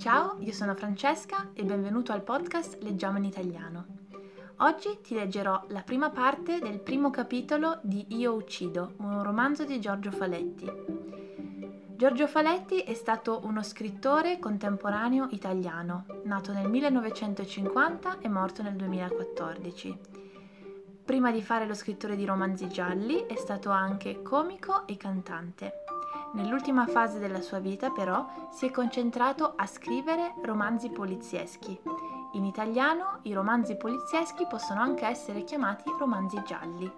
Ciao, io sono Francesca e benvenuto al podcast Leggiamo in italiano. Oggi ti leggerò la prima parte del primo capitolo di Io uccido, un romanzo di Giorgio Faletti. Giorgio Faletti è stato uno scrittore contemporaneo italiano, nato nel 1950 e morto nel 2014. Prima di fare lo scrittore di romanzi gialli è stato anche comico e cantante. Nell'ultima fase della sua vita però si è concentrato a scrivere romanzi polizieschi. In italiano i romanzi polizieschi possono anche essere chiamati romanzi gialli.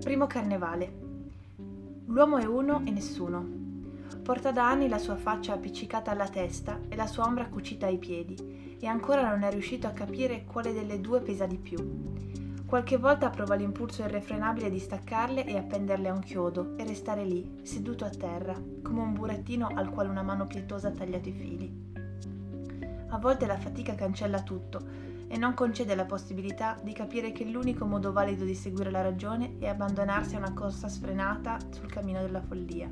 Primo carnevale. L'uomo è uno e nessuno. Porta da anni la sua faccia appiccicata alla testa e la sua ombra cucita ai piedi, e ancora non è riuscito a capire quale delle due pesa di più. Qualche volta prova l'impulso irrefrenabile di staccarle e appenderle a un chiodo e restare lì, seduto a terra, come un burattino al quale una mano pietosa ha tagliato i fili. A volte la fatica cancella tutto e non concede la possibilità di capire che l'unico modo valido di seguire la ragione è abbandonarsi a una corsa sfrenata sul cammino della follia.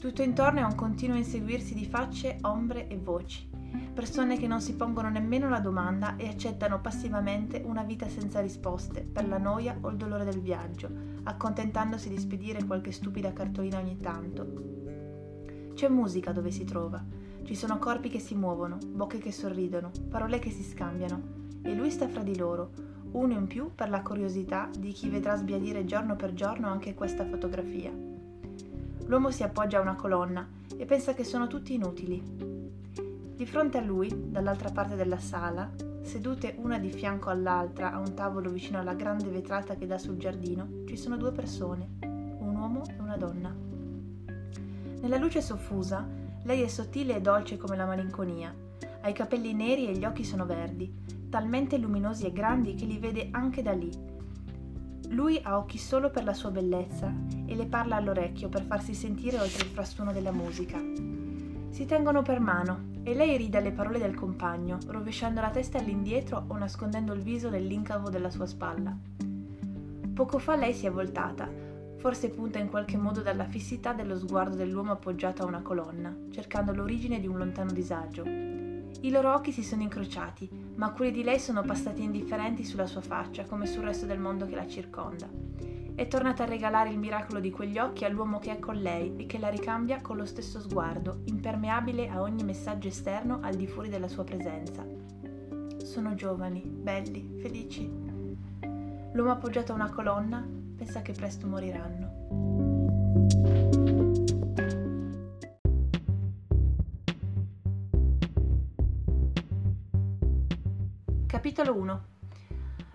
Tutto intorno è un continuo inseguirsi di facce, ombre e voci. Persone che non si pongono nemmeno la domanda e accettano passivamente una vita senza risposte per la noia o il dolore del viaggio, accontentandosi di spedire qualche stupida cartolina ogni tanto. C'è musica dove si trova. Ci sono corpi che si muovono, bocche che sorridono, parole che si scambiano. E lui sta fra di loro, uno in più per la curiosità di chi vedrà sbiadire giorno per giorno anche questa fotografia. L'uomo si appoggia a una colonna e pensa che sono tutti inutili. Di fronte a lui, dall'altra parte della sala, sedute una di fianco all'altra a un tavolo vicino alla grande vetrata che dà sul giardino, ci sono due persone, un uomo e una donna. Nella luce soffusa, lei è sottile e dolce come la malinconia. Ha i capelli neri e gli occhi sono verdi, talmente luminosi e grandi che li vede anche da lì, lui ha occhi solo per la sua bellezza e le parla all'orecchio per farsi sentire oltre il frastuono della musica. Si tengono per mano e lei ride alle parole del compagno, rovesciando la testa all'indietro o nascondendo il viso nell'incavo della sua spalla. Poco fa lei si è voltata, forse punta in qualche modo dalla fissità dello sguardo dell'uomo appoggiato a una colonna, cercando l'origine di un lontano disagio. I loro occhi si sono incrociati, ma quelli di lei sono passati indifferenti sulla sua faccia, come sul resto del mondo che la circonda. È tornata a regalare il miracolo di quegli occhi all'uomo che è con lei e che la ricambia con lo stesso sguardo, impermeabile a ogni messaggio esterno al di fuori della sua presenza. Sono giovani, belli, felici. L'uomo appoggiato a una colonna pensa che presto moriranno. Capitolo 1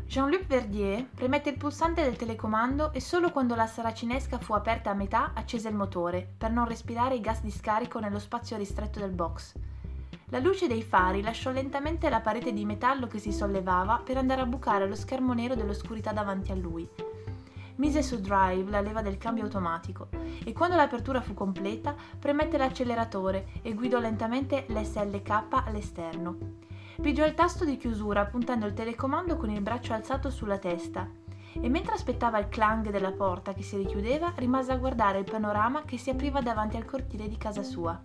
Jean-Luc Verdier premette il pulsante del telecomando e solo quando la saracinesca fu aperta a metà accese il motore, per non respirare i gas di scarico nello spazio ristretto del box. La luce dei fari lasciò lentamente la parete di metallo che si sollevava per andare a bucare lo schermo nero dell'oscurità davanti a lui. Mise su drive la leva del cambio automatico e quando l'apertura fu completa premette l'acceleratore e guidò lentamente l'SLK all'esterno. Pigiò il tasto di chiusura puntando il telecomando con il braccio alzato sulla testa e mentre aspettava il clang della porta che si richiudeva rimase a guardare il panorama che si apriva davanti al cortile di casa sua.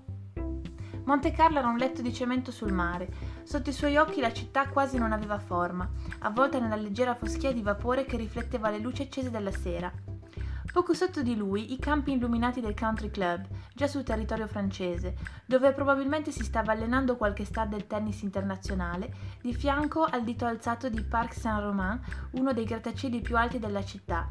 Monte Carlo era un letto di cemento sul mare. Sotto i suoi occhi la città quasi non aveva forma, avvolta nella leggera foschia di vapore che rifletteva le luci accese della sera. Poco sotto di lui i campi illuminati del country club, già sul territorio francese, dove probabilmente si stava allenando qualche star del tennis internazionale, di fianco al dito alzato di Parc Saint-Romain, uno dei grattacieli più alti della città.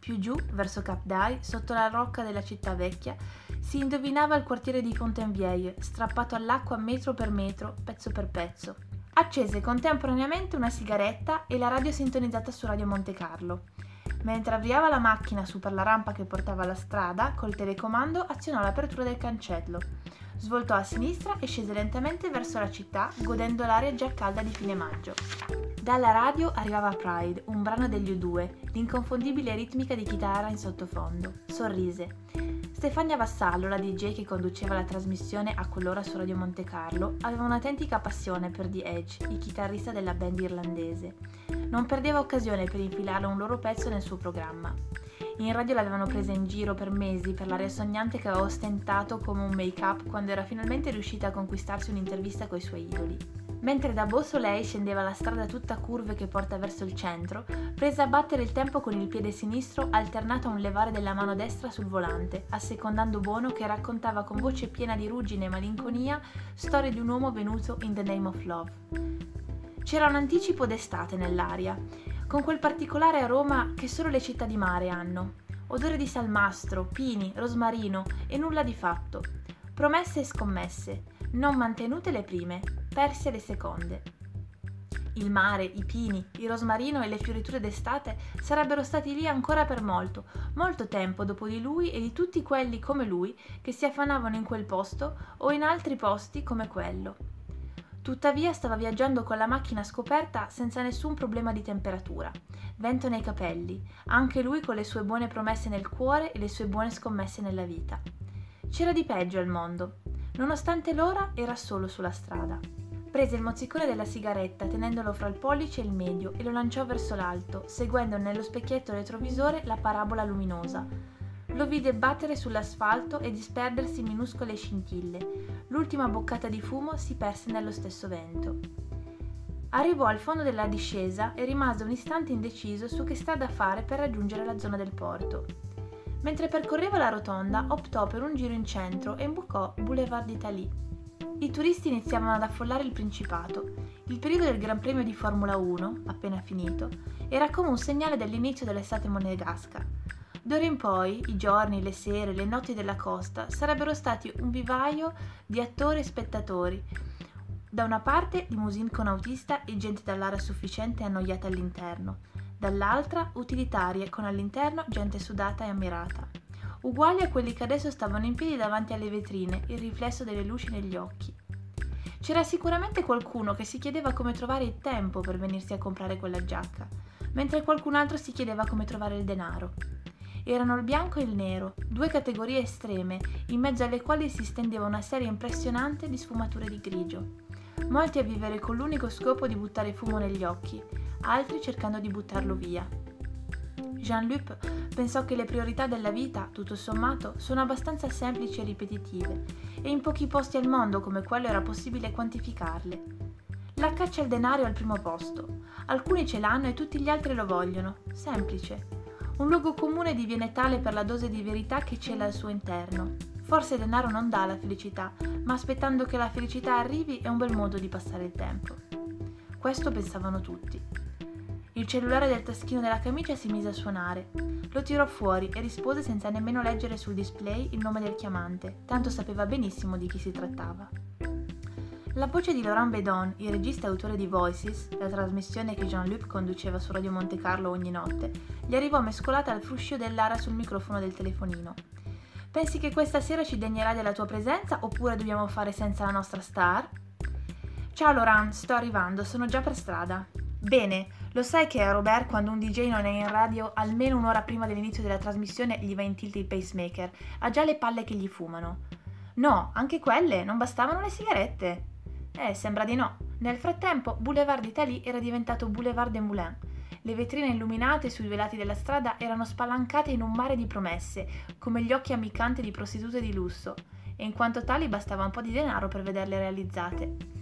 Più giù, verso Cap d'Ai, sotto la rocca della città vecchia, si indovinava il quartiere di Fontainebleau, strappato all'acqua metro per metro, pezzo per pezzo. Accese contemporaneamente una sigaretta e la radio sintonizzata su Radio Monte Carlo. Mentre avviava la macchina su per la rampa che portava alla strada, col telecomando azionò l'apertura del cancello. Svoltò a sinistra e scese lentamente verso la città, godendo l'aria già calda di fine maggio. Dalla radio arrivava Pride, un brano degli U2, l'inconfondibile ritmica di chitarra in sottofondo. Sorrise. Stefania Vassallo, la DJ che conduceva la trasmissione a quell'ora su Radio Monte Carlo, aveva un'autentica passione per The Edge, il chitarrista della band irlandese. Non perdeva occasione per infilare un loro pezzo nel suo programma. In radio l'avevano presa in giro per mesi per l'aria sognante che aveva ostentato come un make-up quando era finalmente riuscita a conquistarsi un'intervista coi suoi idoli. Mentre da Bosso lei scendeva la strada tutta curve che porta verso il centro, prese a battere il tempo con il piede sinistro alternato a un levare della mano destra sul volante, assecondando Bono che raccontava con voce piena di ruggine e malinconia storie di un uomo venuto in the name of love. C'era un anticipo d'estate nell'aria, con quel particolare aroma che solo le città di mare hanno. Odore di salmastro, pini, rosmarino e nulla di fatto. Promesse e scommesse, non mantenute le prime, perse le seconde. Il mare, i pini, il rosmarino e le fioriture d'estate sarebbero stati lì ancora per molto, molto tempo dopo di lui e di tutti quelli come lui che si affanavano in quel posto o in altri posti come quello. Tuttavia stava viaggiando con la macchina scoperta senza nessun problema di temperatura, vento nei capelli, anche lui con le sue buone promesse nel cuore e le sue buone scommesse nella vita. C'era di peggio al mondo, Nonostante l'ora era solo sulla strada. Prese il mozzicone della sigaretta tenendolo fra il pollice e il medio e lo lanciò verso l'alto, seguendo nello specchietto retrovisore la parabola luminosa. Lo vide battere sull'asfalto e disperdersi in minuscole scintille. L'ultima boccata di fumo si perse nello stesso vento. Arrivò al fondo della discesa e rimase un istante indeciso su che strada fare per raggiungere la zona del porto. Mentre percorreva la rotonda, optò per un giro in centro e imbucò Boulevard d'Italie. I turisti iniziavano ad affollare il Principato. Il periodo del Gran Premio di Formula 1, appena finito, era come un segnale dell'inizio dell'estate monegasca. D'ora in poi, i giorni, le sere, le notti della costa sarebbero stati un vivaio di attori e spettatori. Da una parte limousine con autista e gente dall'area sufficiente e annoiata all'interno, dall'altra utilitarie con all'interno gente sudata e ammirata, uguali a quelli che adesso stavano in piedi davanti alle vetrine, il riflesso delle luci negli occhi. C'era sicuramente qualcuno che si chiedeva come trovare il tempo per venirsi a comprare quella giacca, mentre qualcun altro si chiedeva come trovare il denaro. Erano il bianco e il nero, due categorie estreme, in mezzo alle quali si stendeva una serie impressionante di sfumature di grigio. Molti a vivere con l'unico scopo di buttare fumo negli occhi, altri cercando di buttarlo via. Jean-Luc pensò che le priorità della vita, tutto sommato, sono abbastanza semplici e ripetitive, e in pochi posti al mondo come quello era possibile quantificarle. La caccia al denaro è al primo posto. Alcuni ce l'hanno e tutti gli altri lo vogliono. Semplice. Un luogo comune diviene tale per la dose di verità che cela al suo interno. Forse denaro non dà la felicità, ma aspettando che la felicità arrivi è un bel modo di passare il tempo. Questo pensavano tutti. Il cellulare del taschino della camicia si mise a suonare. Lo tirò fuori e rispose senza nemmeno leggere sul display il nome del chiamante, tanto sapeva benissimo di chi si trattava. La voce di Laurent Bedon, il regista e autore di Voices, la trasmissione che Jean-Luc conduceva su Radio Monte Carlo ogni notte, gli arrivò mescolata al fruscio dell'ara sul microfono del telefonino. Pensi che questa sera ci degnerai della tua presenza oppure dobbiamo fare senza la nostra star? Ciao Laurent, sto arrivando, sono già per strada. Bene, lo sai che a Robert quando un DJ non è in radio almeno un'ora prima dell'inizio della trasmissione gli va in tilt il pacemaker, ha già le palle che gli fumano. No, anche quelle, non bastavano le sigarette. Eh, sembra di no. Nel frattempo, Boulevard Italie era diventato Boulevard des Moulins. Le vetrine illuminate sui velati della strada erano spalancate in un mare di promesse, come gli occhi ammiccante di prostitute di lusso, e in quanto tali bastava un po' di denaro per vederle realizzate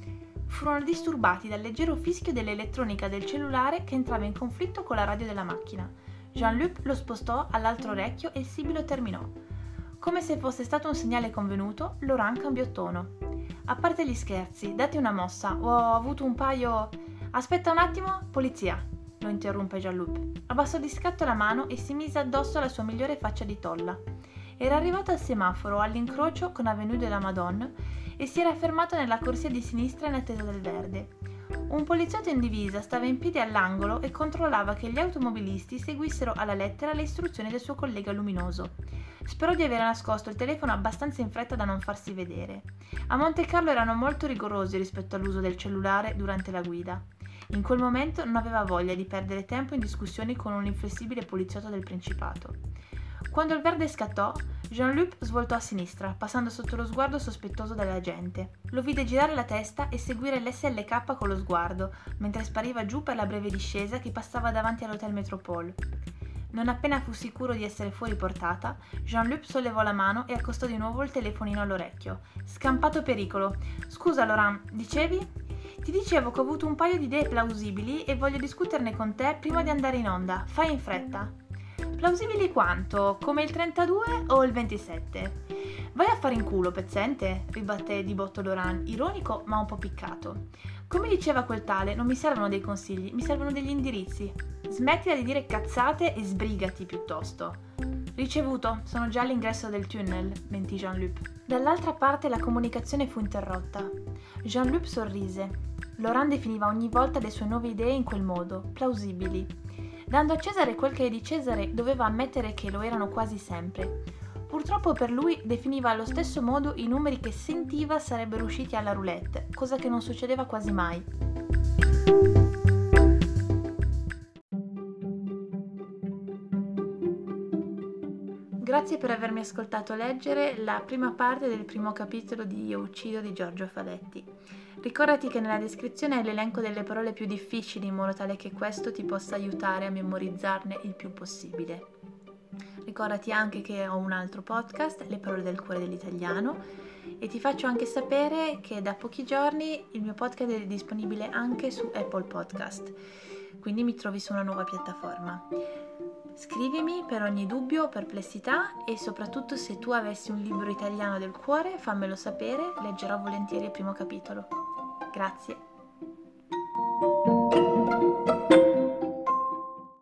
furono disturbati dal leggero fischio dell'elettronica del cellulare che entrava in conflitto con la radio della macchina. Jean-Luc lo spostò all'altro orecchio e il sibilo terminò. Come se fosse stato un segnale convenuto, Laurent cambiò tono. A parte gli scherzi, date una mossa, ho avuto un paio. Aspetta un attimo, polizia, lo interruppe Jean-Luc. Abbassò di scatto la mano e si mise addosso la sua migliore faccia di tolla. Era arrivato al semaforo all'incrocio con Avenue de la Madone e si era fermato nella corsia di sinistra in attesa del verde. Un poliziotto in divisa stava in piedi all'angolo e controllava che gli automobilisti seguissero alla lettera le istruzioni del suo collega luminoso. Sperò di aver nascosto il telefono abbastanza in fretta da non farsi vedere. A Monte Carlo erano molto rigorosi rispetto all'uso del cellulare durante la guida. In quel momento non aveva voglia di perdere tempo in discussioni con un inflessibile poliziotto del Principato. Quando il verde scattò, Jean-Luc svoltò a sinistra, passando sotto lo sguardo sospettoso della gente. Lo vide girare la testa e seguire l'SLK con lo sguardo, mentre spariva giù per la breve discesa che passava davanti all'Hotel Metropole. Non appena fu sicuro di essere fuori portata, Jean-Luc sollevò la mano e accostò di nuovo il telefonino all'orecchio. Scampato pericolo. Scusa Laurent, dicevi? Ti dicevo che ho avuto un paio di idee plausibili e voglio discuterne con te prima di andare in onda. Fai in fretta. Plausibili quanto? Come il 32 o il 27? Vai a fare in culo, pezzente, ribatté di botto Loran, ironico ma un po' piccato. Come diceva quel tale, non mi servono dei consigli, mi servono degli indirizzi. Smettila di dire cazzate e sbrigati piuttosto. Ricevuto, sono già all'ingresso del tunnel, mentì Jean-Luc. Dall'altra parte la comunicazione fu interrotta. Jean-Luc sorrise. Laurent definiva ogni volta le sue nuove idee in quel modo, plausibili. Dando a Cesare quel che è di Cesare, doveva ammettere che lo erano quasi sempre. Purtroppo per lui definiva allo stesso modo i numeri che sentiva sarebbero usciti alla roulette, cosa che non succedeva quasi mai. Grazie per avermi ascoltato leggere la prima parte del primo capitolo di Io uccido di Giorgio Faletti. Ricordati che nella descrizione hai l'elenco delle parole più difficili in modo tale che questo ti possa aiutare a memorizzarne il più possibile. Ricordati anche che ho un altro podcast, Le parole del cuore dell'italiano, e ti faccio anche sapere che da pochi giorni il mio podcast è disponibile anche su Apple Podcast, quindi mi trovi su una nuova piattaforma. Scrivimi per ogni dubbio o perplessità e soprattutto se tu avessi un libro italiano del cuore fammelo sapere, leggerò volentieri il primo capitolo. Grazie.